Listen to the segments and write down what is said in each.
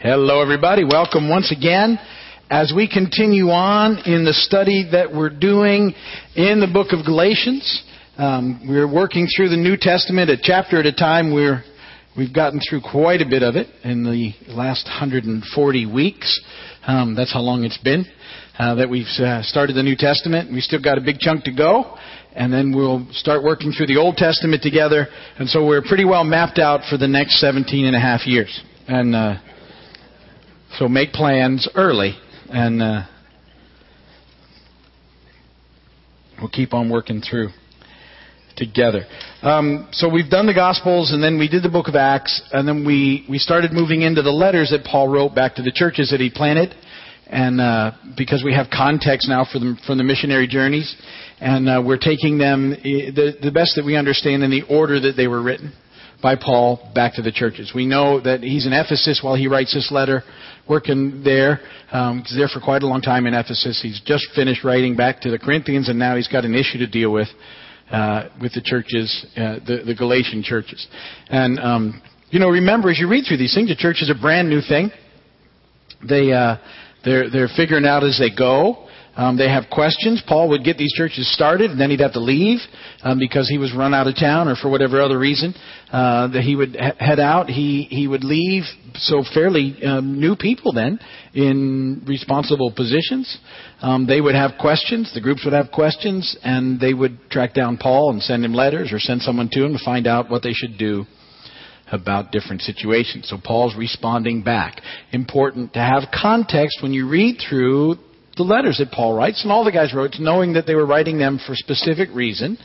Hello, everybody. Welcome once again. As we continue on in the study that we're doing in the book of Galatians, um, we're working through the New Testament a chapter at a time. We're we've gotten through quite a bit of it in the last 140 weeks. Um, that's how long it's been uh, that we've uh, started the New Testament. We still got a big chunk to go, and then we'll start working through the Old Testament together. And so we're pretty well mapped out for the next 17 and a half years. And uh, so make plans early, and uh, we'll keep on working through together. Um, so we've done the Gospels, and then we did the Book of Acts, and then we we started moving into the letters that Paul wrote back to the churches that he planted, and uh, because we have context now for the for the missionary journeys, and uh, we're taking them the the best that we understand in the order that they were written by Paul back to the churches. We know that he's in Ephesus while he writes this letter, working there. Um, he's there for quite a long time in Ephesus. He's just finished writing back to the Corinthians, and now he's got an issue to deal with uh, with the churches, uh, the, the Galatian churches. And um, you know, remember as you read through these things, the church is a brand new thing. They uh, they're they're figuring out as they go. Um, they have questions. Paul would get these churches started, and then he'd have to leave um, because he was run out of town or for whatever other reason uh, that he would he- head out. He he would leave so fairly um, new people then in responsible positions. Um, they would have questions. The groups would have questions, and they would track down Paul and send him letters or send someone to him to find out what they should do about different situations. So Paul's responding back. Important to have context when you read through the letters that Paul writes, and all the guys wrote, knowing that they were writing them for a specific reason.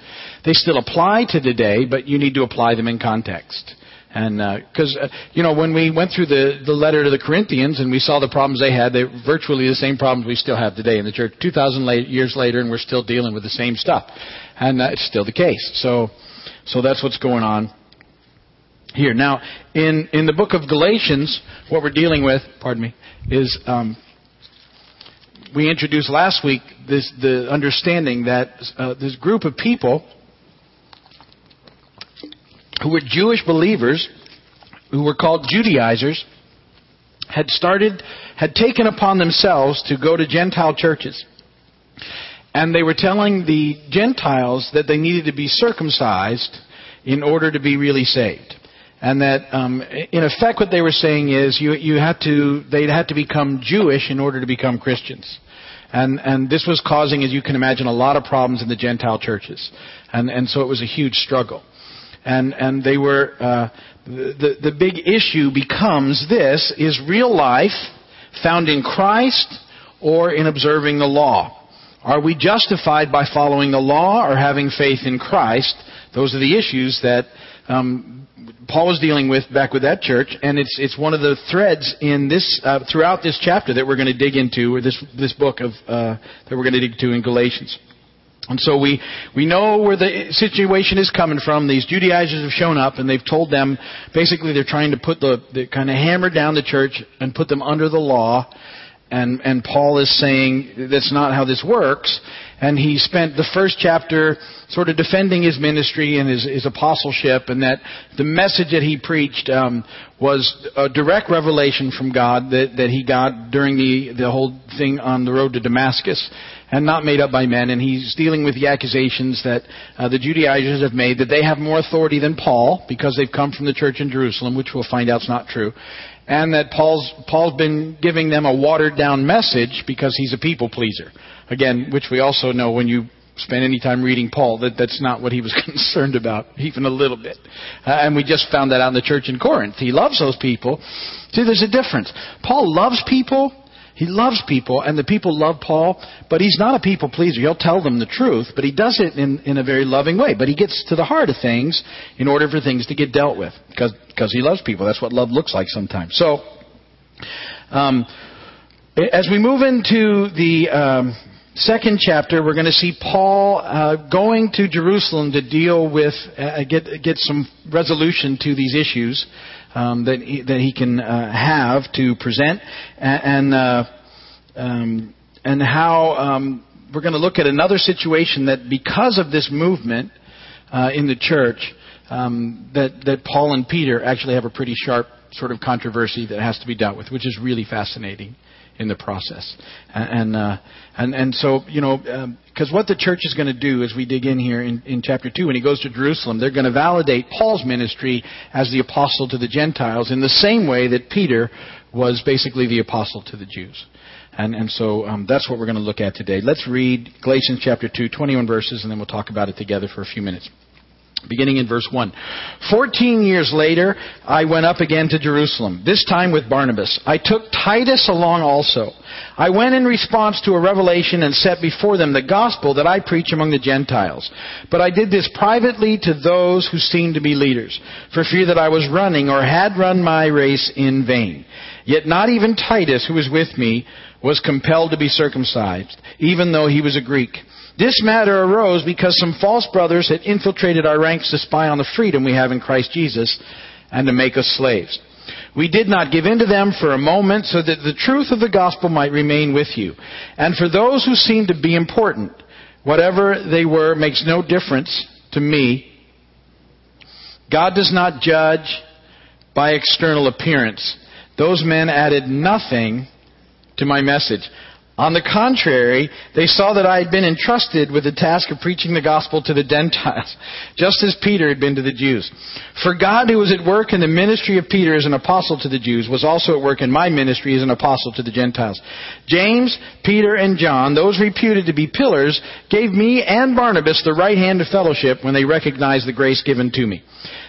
They still apply to today, but you need to apply them in context. And because uh, uh, you know when we went through the the letter to the Corinthians and we saw the problems they had, they're virtually the same problems we still have today in the church. Two thousand years later, and we're still dealing with the same stuff, and uh, it's still the case. So, so that's what's going on here. Now, in in the book of Galatians, what we're dealing with, pardon me, is um, we introduced last week this the understanding that uh, this group of people who were Jewish believers, who were called Judaizers, had started, had taken upon themselves to go to Gentile churches. And they were telling the Gentiles that they needed to be circumcised in order to be really saved. And that, um, in effect, what they were saying is you, you had to, they had to become Jewish in order to become Christians. And, and this was causing, as you can imagine, a lot of problems in the Gentile churches. And, and so it was a huge struggle and and they were uh, the the big issue becomes this is real life found in Christ or in observing the law. Are we justified by following the law or having faith in Christ? Those are the issues that um, Paul was dealing with back with that church, and it's it's one of the threads in this uh, throughout this chapter that we're going to dig into, or this this book of uh, that we're going to dig into in Galatians. And so we, we know where the situation is coming from. These Judaizers have shown up and they've told them, basically they're trying to put the, the kind of hammer down the church and put them under the law. And, and Paul is saying that's not how this works. And he spent the first chapter sort of defending his ministry and his, his apostleship, and that the message that he preached um, was a direct revelation from God that, that he got during the, the whole thing on the road to Damascus and not made up by men. And he's dealing with the accusations that uh, the Judaizers have made that they have more authority than Paul because they've come from the church in Jerusalem, which we'll find out is not true. And that Paul's, Paul's been giving them a watered down message because he's a people pleaser. Again, which we also know when you spend any time reading Paul that that's not what he was concerned about, even a little bit. Uh, and we just found that out in the church in Corinth. He loves those people. See, there's a difference. Paul loves people he loves people, and the people love Paul, but he's not a people pleaser. He'll tell them the truth, but he does it in, in a very loving way. But he gets to the heart of things in order for things to get dealt with, because, he loves people. That's what love looks like sometimes. So, um, as we move into the um, second chapter, we're going to see Paul uh, going to Jerusalem to deal with, uh, get, get some resolution to these issues um, that he, that he can uh, have to present, and uh, um, and how um, we're going to look at another situation that because of this movement uh, in the church, um, that that Paul and Peter actually have a pretty sharp sort of controversy that has to be dealt with, which is really fascinating in the process. And uh, and and so you know, because um, what the church is going to do as we dig in here in, in chapter two, when he goes to Jerusalem, they're going to validate Paul's ministry as the apostle to the Gentiles in the same way that Peter was basically the apostle to the Jews. And, and so um, that's what we're going to look at today. Let's read Galatians chapter 2, 21 verses, and then we'll talk about it together for a few minutes beginning in verse 1. Fourteen years later, I went up again to Jerusalem, this time with Barnabas. I took Titus along also. I went in response to a revelation and set before them the gospel that I preach among the Gentiles. But I did this privately to those who seemed to be leaders, for fear that I was running or had run my race in vain. Yet not even Titus, who was with me, was compelled to be circumcised, even though he was a Greek. This matter arose because some false brothers had infiltrated our ranks to spy on the freedom we have in Christ Jesus and to make us slaves. We did not give in to them for a moment so that the truth of the gospel might remain with you. And for those who seem to be important, whatever they were makes no difference to me. God does not judge by external appearance. Those men added nothing to my message. On the contrary, they saw that I had been entrusted with the task of preaching the gospel to the Gentiles, just as Peter had been to the Jews. For God, who was at work in the ministry of Peter as an apostle to the Jews, was also at work in my ministry as an apostle to the Gentiles. James, Peter, and John, those reputed to be pillars, gave me and Barnabas the right hand of fellowship when they recognized the grace given to me.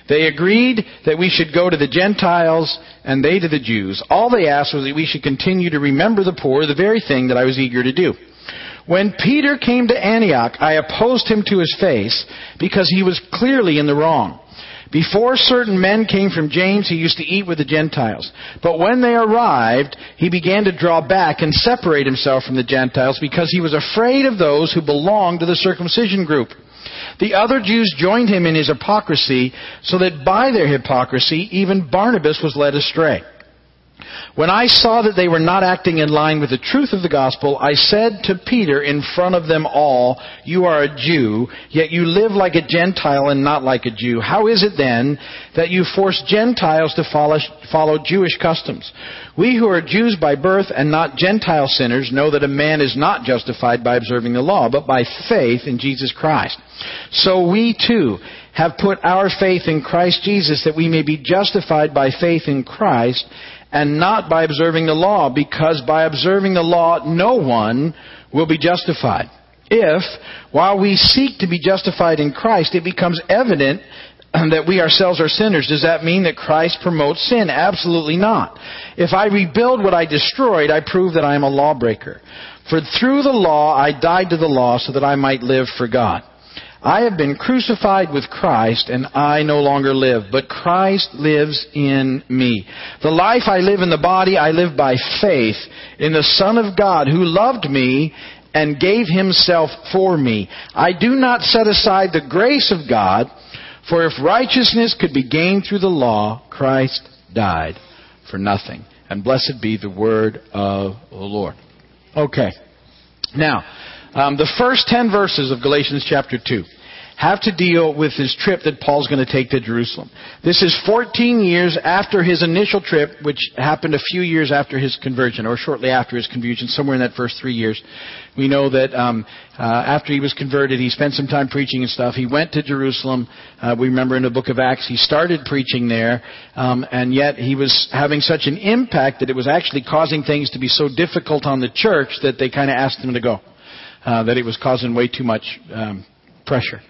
They agreed that we should go to the Gentiles and they to the Jews. All they asked was that we should continue to remember the poor, the very thing that I was eager to do. When Peter came to Antioch, I opposed him to his face because he was clearly in the wrong. Before certain men came from James, he used to eat with the Gentiles. But when they arrived, he began to draw back and separate himself from the Gentiles because he was afraid of those who belonged to the circumcision group. The other Jews joined him in his hypocrisy, so that by their hypocrisy even Barnabas was led astray. When I saw that they were not acting in line with the truth of the gospel, I said to Peter in front of them all, You are a Jew, yet you live like a Gentile and not like a Jew. How is it then that you force Gentiles to follow, follow Jewish customs? We who are Jews by birth and not Gentile sinners know that a man is not justified by observing the law, but by faith in Jesus Christ. So we too have put our faith in Christ Jesus that we may be justified by faith in Christ and not by observing the law, because by observing the law no one will be justified. If, while we seek to be justified in Christ, it becomes evident that we ourselves are sinners, does that mean that Christ promotes sin? Absolutely not. If I rebuild what I destroyed, I prove that I am a lawbreaker. For through the law I died to the law so that I might live for God. I have been crucified with Christ, and I no longer live, but Christ lives in me. The life I live in the body, I live by faith in the Son of God who loved me and gave himself for me. I do not set aside the grace of God, for if righteousness could be gained through the law, Christ died for nothing. And blessed be the word of the Lord. Okay. Now, um, the first ten verses of Galatians chapter 2 have to deal with his trip that Paul's going to take to Jerusalem. This is 14 years after his initial trip, which happened a few years after his conversion, or shortly after his conversion, somewhere in that first three years. We know that um, uh, after he was converted, he spent some time preaching and stuff. He went to Jerusalem. Uh, we remember in the book of Acts, he started preaching there, um, and yet he was having such an impact that it was actually causing things to be so difficult on the church that they kind of asked him to go uh, that it was causing way too much um, pressure.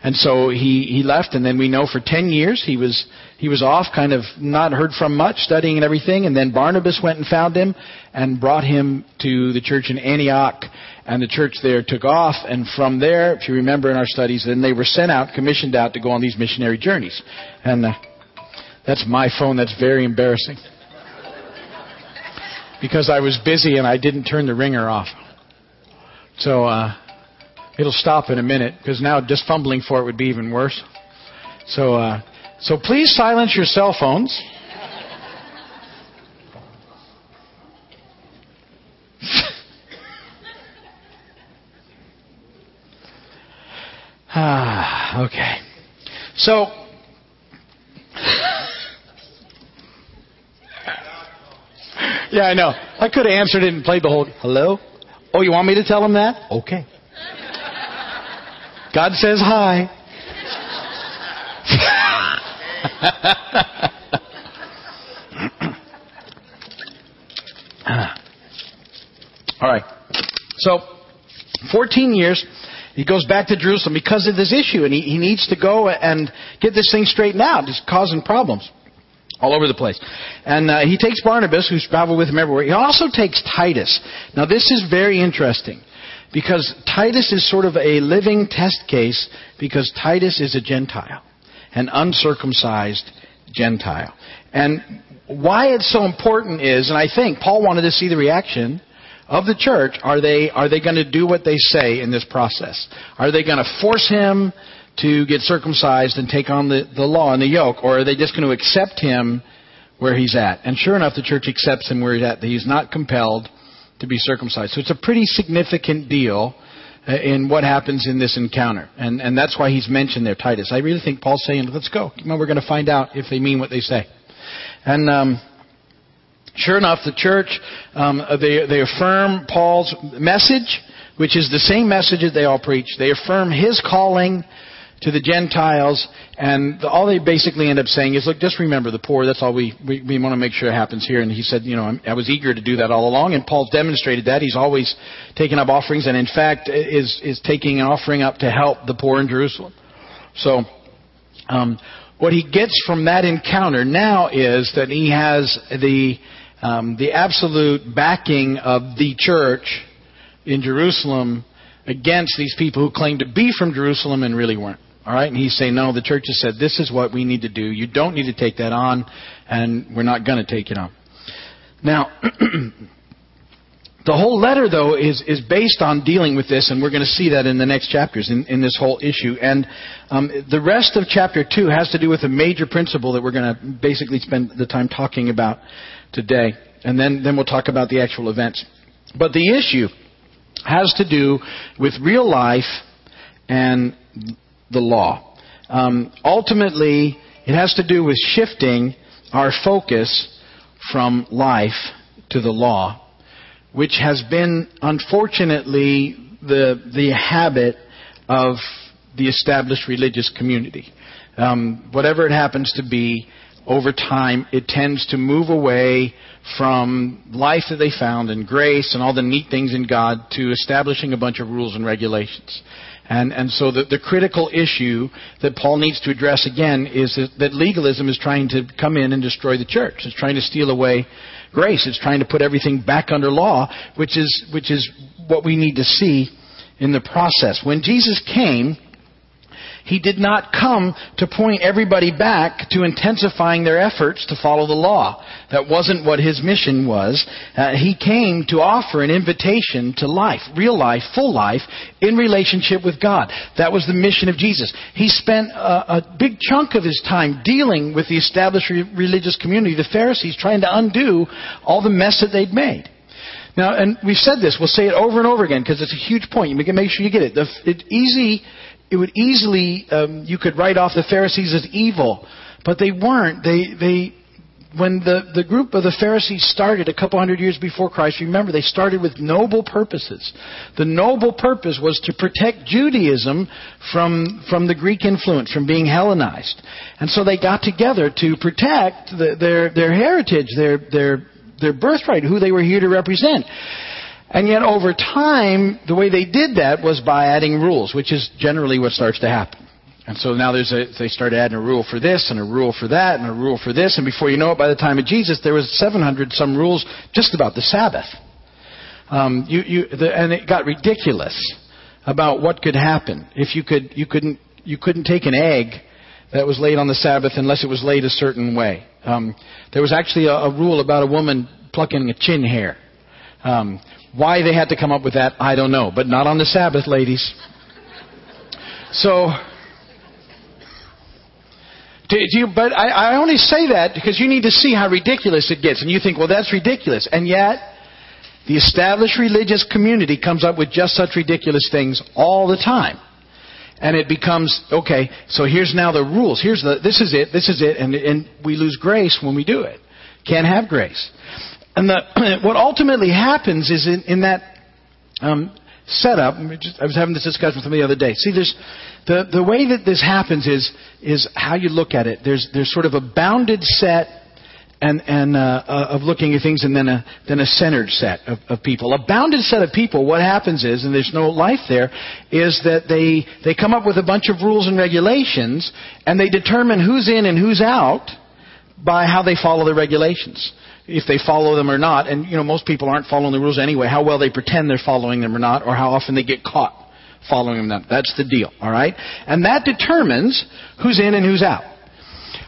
And so he, he left, and then we know for 10 years he was, he was off, kind of not heard from much, studying and everything, and then Barnabas went and found him and brought him to the church in Antioch, and the church there took off, and from there, if you remember in our studies, then they were sent out, commissioned out to go on these missionary journeys. And uh, that's my phone, that's very embarrassing. Because I was busy and I didn't turn the ringer off. So uh, It'll stop in a minute because now just fumbling for it would be even worse. So, uh, so please silence your cell phones. ah, okay. So. yeah, I know. I could have answered it and played the whole hello. Oh, you want me to tell him that? Okay. God says hi. All right. So, 14 years, he goes back to Jerusalem because of this issue, and he, he needs to go and get this thing straightened out. It's causing problems all over the place. And uh, he takes Barnabas, who's traveled with him everywhere. He also takes Titus. Now, this is very interesting because Titus is sort of a living test case because Titus is a Gentile, an uncircumcised Gentile. And why it's so important is, and I think Paul wanted to see the reaction of the church. Are they, are they going to do what they say in this process? Are they going to force him to get circumcised and take on the, the law and the yoke? Or are they just going to accept him where he's at? And sure enough, the church accepts him where he's at. He's not compelled to be circumcised. So it's a pretty significant deal uh, in what happens in this encounter. And, and that's why he's mentioned there, Titus. I really think Paul's saying, let's go. we're going to find out if they mean what they say. And um, sure enough, the church, um, they, they affirm Paul's message, which is the same message that they all preach. They affirm his calling to the Gentiles, and all they basically end up saying is, look, just remember the poor. That's all we, we, we want to make sure happens here. And he said, you know, I'm, i was eager to do that all along, and Paul's demonstrated that. He's always taken up offerings, and in fact, is, is taking an offering up to help the poor in Jerusalem. So, um, what he gets from that encounter now is that he has the, um, the absolute backing of the church in Jerusalem against these people who claim to be from Jerusalem and really weren't. All right? And he's saying, no, the church has said, this is what we need to do. You don't need to take that on, and we're not going to take it on. Now, the whole letter, though, is, is based on dealing with this, and we're going to see that in the next chapters in, in this whole issue. And um, the rest of chapter 2 has to do with a major principle that we're going to basically spend the time talking about today. And then, then we'll talk about the actual events. But the issue has to do with real life and the law. Um, ultimately, it has to do with shifting our focus from life to the law, which has been, unfortunately, the, the habit of the established religious community. Um, whatever it happens to be, over time, it tends to move away from life that they found and grace and all the neat things in God to establishing a bunch of rules and regulations. And, and so the, the critical issue that Paul needs to address again is that, that legalism is trying to come in and destroy the church. It's trying to steal away grace. It's trying to put everything back under law, which is, which is what we need to see in the process. When Jesus came, he did not come to point everybody back to intensifying their efforts to follow the law. That wasn't what his mission was. Uh, he came to offer an invitation to life, real life, full life, in relationship with God. That was the mission of Jesus. He spent a, a big chunk of his time dealing with the established re- religious community, the Pharisees, trying to undo all the mess that they'd made. Now, and we've said this, we'll say it over and over again because it's a huge point. You make sure you get it. It's easy it would easily um, you could write off the Pharisees as evil, but they weren't. They they when the, the group of the Pharisees started a couple hundred years before Christ, remember they started with noble purposes. The noble purpose was to protect Judaism from from the Greek influence, from being Hellenized, and so they got together to protect the, their their heritage, their their their birthright, who they were here to represent. And yet, over time, the way they did that was by adding rules, which is generally what starts to happen. And so now there's a, they started adding a rule for this and a rule for that and a rule for this. And before you know it, by the time of Jesus, there was 700 some rules just about the Sabbath. Um, you, you, the, and it got ridiculous about what could happen if you could you couldn't you couldn't take an egg that was laid on the Sabbath unless it was laid a certain way. Um, there was actually a, a rule about a woman plucking a chin hair. Um, why they had to come up with that, I don't know. But not on the Sabbath, ladies. So, you, but I, I only say that because you need to see how ridiculous it gets. And you think, well, that's ridiculous. And yet, the established religious community comes up with just such ridiculous things all the time. And it becomes, okay, so here's now the rules. Here's the, this is it, this is it, and, and we lose grace when we do it. Can't have grace. And the, what ultimately happens is in, in that um, setup. I was having this discussion with somebody the other day. See, there's the the way that this happens is is how you look at it. There's there's sort of a bounded set and, and uh, uh, of looking at things, and then a then a centered set of, of people. A bounded set of people. What happens is, and there's no life there, is that they they come up with a bunch of rules and regulations, and they determine who's in and who's out by how they follow the regulations if they follow them or not. And you know, most people aren't following the rules anyway. How well they pretend they're following them or not, or how often they get caught following them. That's the deal. All right, and that determines who's in and who's out.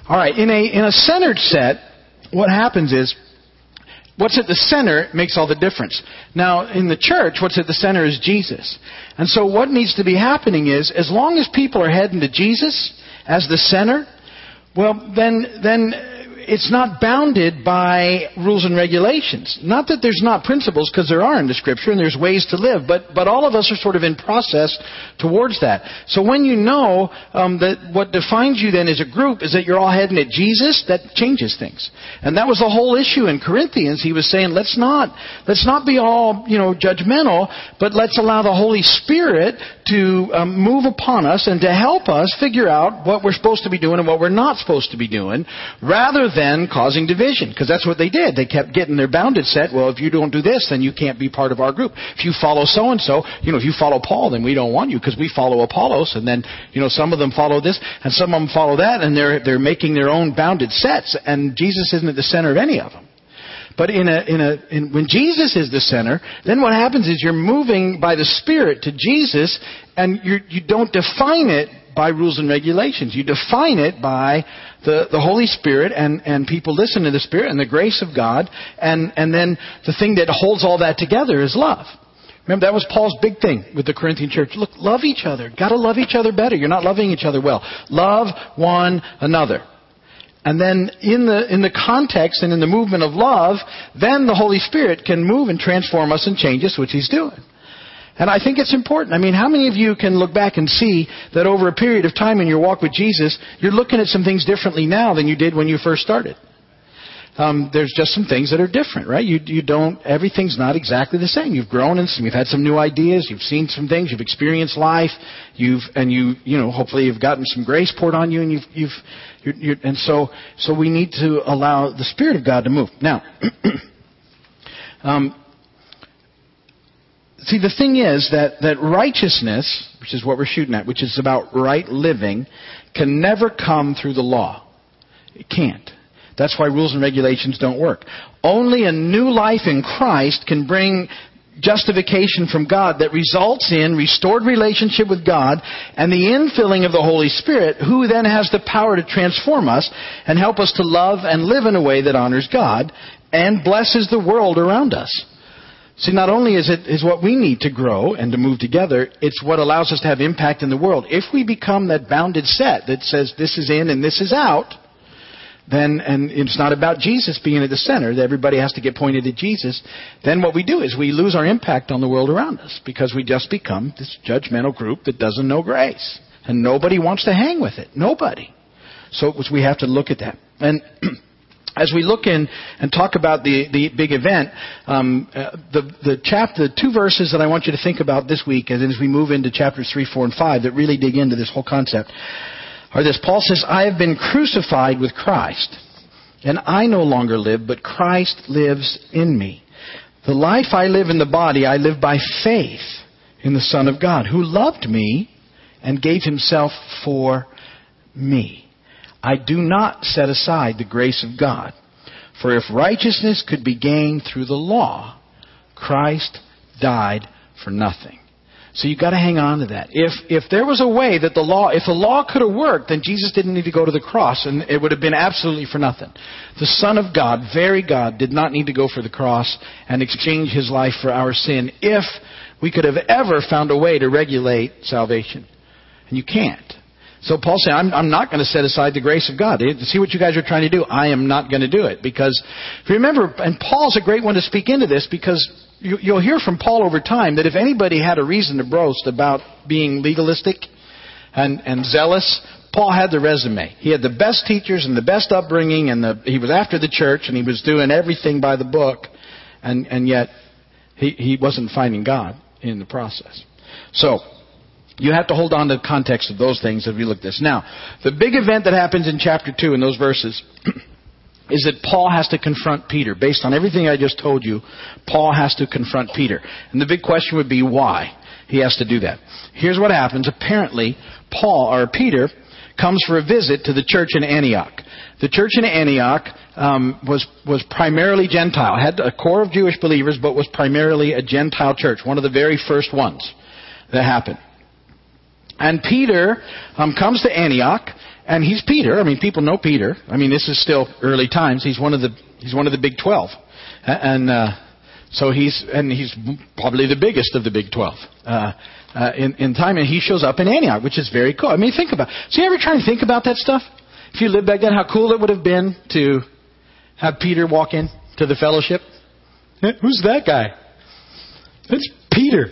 All right, in a in a centered set, what happens is what's at the center makes all the difference. Now, in the church, what's at the center is Jesus. And so what needs to be happening is, as long as people are heading to Jesus as the center, well, then, then it's not bounded by rules and regulations. Not that there's not principles, because there are in the Scripture, and there's ways to live, but, but all of us are sort of in process towards that. So when you know um, that what defines you then as a group is that you're all heading at Jesus, that changes things. And that was the whole issue in Corinthians. He was saying, let's not, let's not be all, you know, judgmental, but let's allow the Holy Spirit to um, move upon us and to help us figure out what we're supposed to be doing and what we're not supposed to be doing, rather than then causing division, because that's what they did. They kept getting their bounded set. Well, if you don't do this, then you can't be part of our group. If you follow so and so, you know, if you follow Paul, then we don't want you because we follow Apollos, and then you know some of them follow this and some of them follow that, and they're they're making their own bounded sets, and Jesus isn't at the center of any of them. But in a, in a, in, when Jesus is the center, then what happens is you're moving by the Spirit to Jesus, and you're, you don't define it by rules and regulations. You define it by the, the Holy Spirit and, and people listen to the Spirit and the grace of God. And, and then the thing that holds all that together is love. Remember, that was Paul's big thing with the Corinthian church. Look, love each other. Gotta love each other better. You're not loving each other well. Love one another. And then in the, in the context and in the movement of love, then the Holy Spirit can move and transform us and change us, which He's doing. And I think it's important. I mean, how many of you can look back and see that over a period of time in your walk with Jesus, you're looking at some things differently now than you did when you first started? Um, there's just some things that are different, right? You, you don't, everything's not exactly the same. You've grown and you've had some new ideas, you've seen some things, you've experienced life, you've, and you, you know, hopefully you've gotten some grace poured on you and you've, you've, you're, you're, and so, so we need to allow the Spirit of God to move. Now, um, See, the thing is that, that righteousness, which is what we're shooting at, which is about right living, can never come through the law. It can't. That's why rules and regulations don't work. Only a new life in Christ can bring justification from God that results in restored relationship with God and the infilling of the Holy Spirit, who then has the power to transform us and help us to love and live in a way that honors God and blesses the world around us. See, not only is it is what we need to grow and to move together, it's what allows us to have impact in the world. If we become that bounded set that says this is in and this is out, then and it's not about Jesus being at the center, that everybody has to get pointed at Jesus, then what we do is we lose our impact on the world around us because we just become this judgmental group that doesn't know grace. And nobody wants to hang with it. Nobody. So we have to look at that. And as we look in and talk about the, the big event, um, uh, the, the, chapter, the two verses that I want you to think about this week, as, as we move into chapters 3, 4, and 5, that really dig into this whole concept, are this. Paul says, I have been crucified with Christ, and I no longer live, but Christ lives in me. The life I live in the body, I live by faith in the Son of God, who loved me and gave himself for me. I do not set aside the grace of God. For if righteousness could be gained through the law, Christ died for nothing. So you've got to hang on to that. If, if there was a way that the law, if the law could have worked, then Jesus didn't need to go to the cross and it would have been absolutely for nothing. The Son of God, very God, did not need to go for the cross and exchange his life for our sin if we could have ever found a way to regulate salvation. And you can't. So Paul said, I'm, I'm not going to set aside the grace of God. See what you guys are trying to do? I am not going to do it. Because, if you remember, and Paul's a great one to speak into this because you, you'll hear from Paul over time that if anybody had a reason to boast about being legalistic and, and zealous, Paul had the resume. He had the best teachers and the best upbringing, and the, he was after the church, and he was doing everything by the book. and, and yet he, he wasn't finding God in the process. So, you have to hold on to the context of those things as we look at this. Now, the big event that happens in chapter 2 in those verses is that Paul has to confront Peter. Based on everything I just told you, Paul has to confront Peter. And the big question would be why he has to do that. Here's what happens. Apparently, Paul, or Peter, comes for a visit to the church in Antioch. The church in Antioch um, was was primarily Gentile, had a core of Jewish believers, but was primarily a Gentile church, one of the very first ones that happened. And Peter um, comes to Antioch, and he's Peter. I mean, people know Peter. I mean, this is still early times. He's one of the he's one of the big twelve, and uh, so he's and he's probably the biggest of the big twelve. Uh, uh, in, in time, and he shows up in Antioch, which is very cool. I mean, think about. So you ever try to think about that stuff? If you lived back then, how cool it would have been to have Peter walk in to the fellowship. Who's that guy? It's Peter.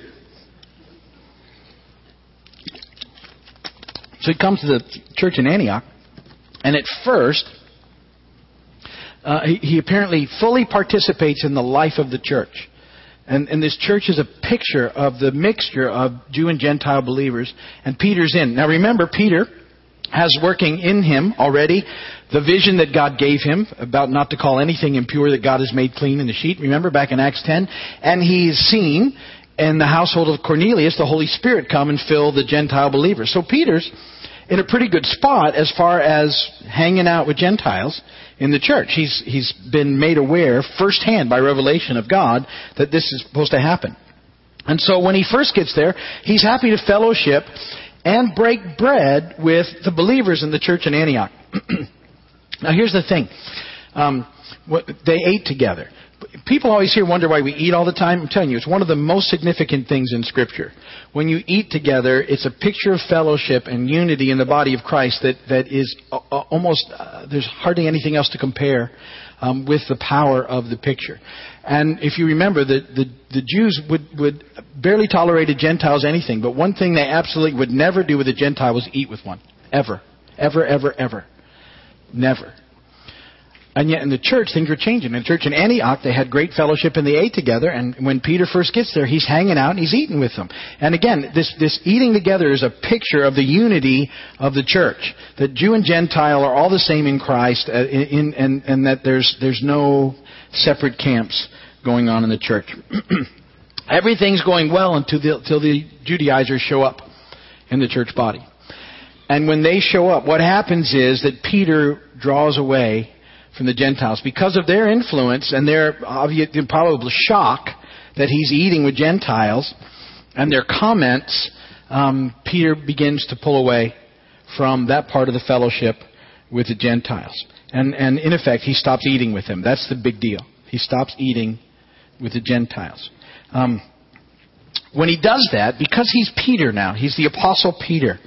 So he comes to the church in Antioch, and at first, uh, he, he, apparently fully participates in the life of the church. And, and, this church is a picture of the mixture of Jew and Gentile believers, and Peter's in. Now remember, Peter has working in him already the vision that God gave him about not to call anything impure that God has made clean in the sheet. Remember back in Acts 10? And he's seen in the household of Cornelius the Holy Spirit come and fill the Gentile believers. So Peter's in a pretty good spot as far as hanging out with Gentiles in the church. He's, he's been made aware firsthand by revelation of God that this is supposed to happen. And so when he first gets there, he's happy to fellowship and break bread with the believers in the church in Antioch. now here's the thing. Um, they ate together. People always here wonder why we eat all the time. I'm telling you, it's one of the most significant things in Scripture. When you eat together, it's a picture of fellowship and unity in the body of Christ that, that is uh, uh, almost, uh, there's hardly anything else to compare um, with the power of the picture. And if you remember, the, the, the Jews would, would barely tolerate Gentiles anything, but one thing they absolutely would never do with a Gentile was eat with one. Ever. Ever, ever, ever. Never. And yet in the church, things were changing. In the church in Antioch, they had great fellowship and they ate together. And when Peter first gets there, he's hanging out and he's eating with them. And again, this, this eating together is a picture of the unity of the church. That Jew and Gentile are all the same in Christ, uh, in, in, and, and that there's, there's no separate camps going on in the church. Everything's going well until the, until the Judaizers show up in the church body. And when they show up, what happens is that Peter draws away from the Gentiles because of their influence and their probable shock that he's eating with Gentiles and their comments. Um, Peter begins to pull away from that part of the fellowship with the Gentiles. And, and in effect, he stops eating with them. That's the big deal. He stops eating with the Gentiles. Um, when he does that, because he's Peter now, he's the Apostle Peter,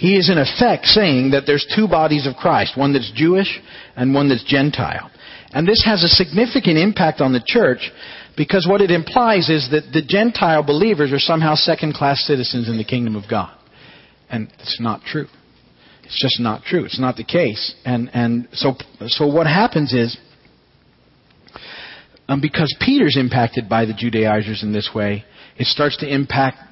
he is in effect saying that there's two bodies of Christ, one that's Jewish and one that's Gentile. And this has a significant impact on the church because what it implies is that the Gentile believers are somehow second class citizens in the kingdom of God. And it's not true. It's just not true. It's not the case. And, and so, so what happens is, um, because Peter's impacted by the Judaizers in this way, it starts to impact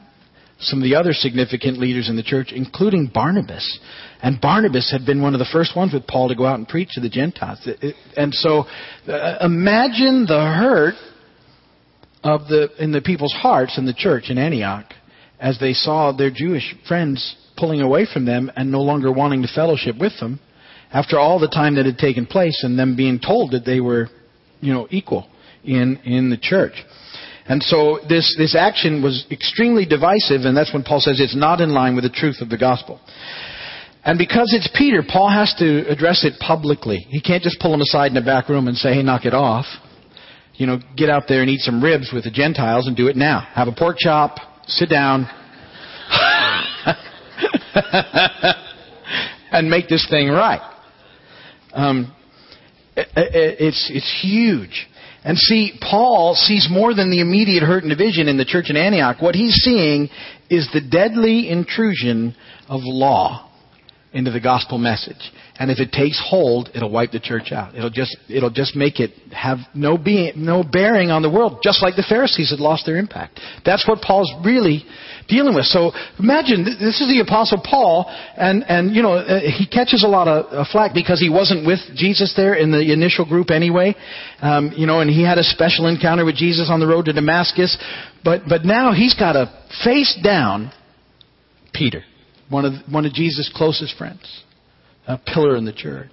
some of the other significant leaders in the church, including Barnabas. And Barnabas had been one of the first ones with Paul to go out and preach to the Gentiles. And so uh, imagine the hurt of the, in the people's hearts in the church in Antioch as they saw their Jewish friends pulling away from them and no longer wanting to fellowship with them after all the time that had taken place and them being told that they were, you know, equal in, in the church. And so this, this action was extremely divisive, and that's when Paul says it's not in line with the truth of the gospel. And because it's Peter, Paul has to address it publicly. He can't just pull him aside in the back room and say, hey, knock it off. You know, get out there and eat some ribs with the Gentiles and do it now. Have a pork chop, sit down, and make this thing right. Um, it, it, it's, it's huge. And see, Paul sees more than the immediate hurt and division in the church in Antioch. What he's seeing is the deadly intrusion of law into the gospel message. And if it takes hold, it'll wipe the church out. It'll just, it'll just make it have no being, no bearing on the world, just like the Pharisees had lost their impact. That's what Paul's really dealing with. So imagine, this is the apostle Paul, and, and, you know, uh, he catches a lot of uh, flack because he wasn't with Jesus there in the initial group anyway. Um, you know, and he had a special encounter with Jesus on the road to Damascus. But, but now he's got to face down Peter, one of, one of Jesus' closest friends a pillar in the church.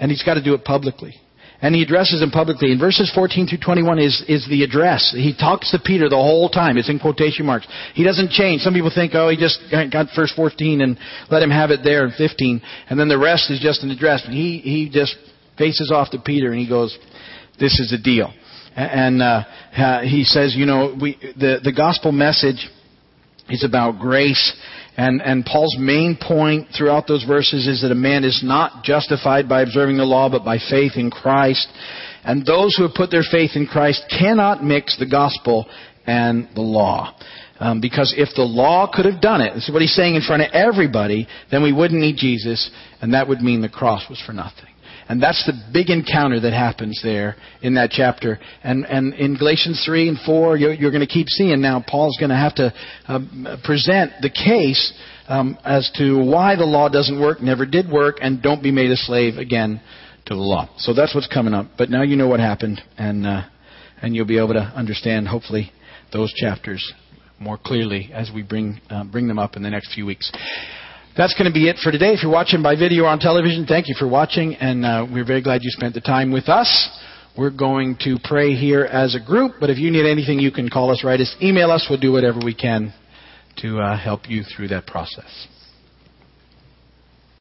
And he's got to do it publicly. And he addresses him publicly. In verses 14 through 21 is, is the address. He talks to Peter the whole time. It's in quotation marks. He doesn't change. Some people think, oh, he just got verse 14 and let him have it there in 15. And then the rest is just an address. But he, he just faces off to Peter and he goes, this is the deal. And uh, he says, you know, we, the, the gospel message is about grace and, and Paul's main point throughout those verses is that a man is not justified by observing the law, but by faith in Christ. And those who have put their faith in Christ cannot mix the gospel and the law. Um, because if the law could have done it, this is what he's saying in front of everybody, then we wouldn't need Jesus, and that would mean the cross was for nothing. And that's the big encounter that happens there in that chapter. And, and in Galatians 3 and 4, you're, you're going to keep seeing now Paul's going to have to uh, present the case um, as to why the law doesn't work, never did work, and don't be made a slave again to the law. So that's what's coming up. But now you know what happened, and, uh, and you'll be able to understand, hopefully, those chapters more clearly as we bring, uh, bring them up in the next few weeks. That's going to be it for today. If you're watching by video or on television, thank you for watching, and uh, we're very glad you spent the time with us. We're going to pray here as a group, but if you need anything, you can call us, write us, email us. We'll do whatever we can to uh, help you through that process.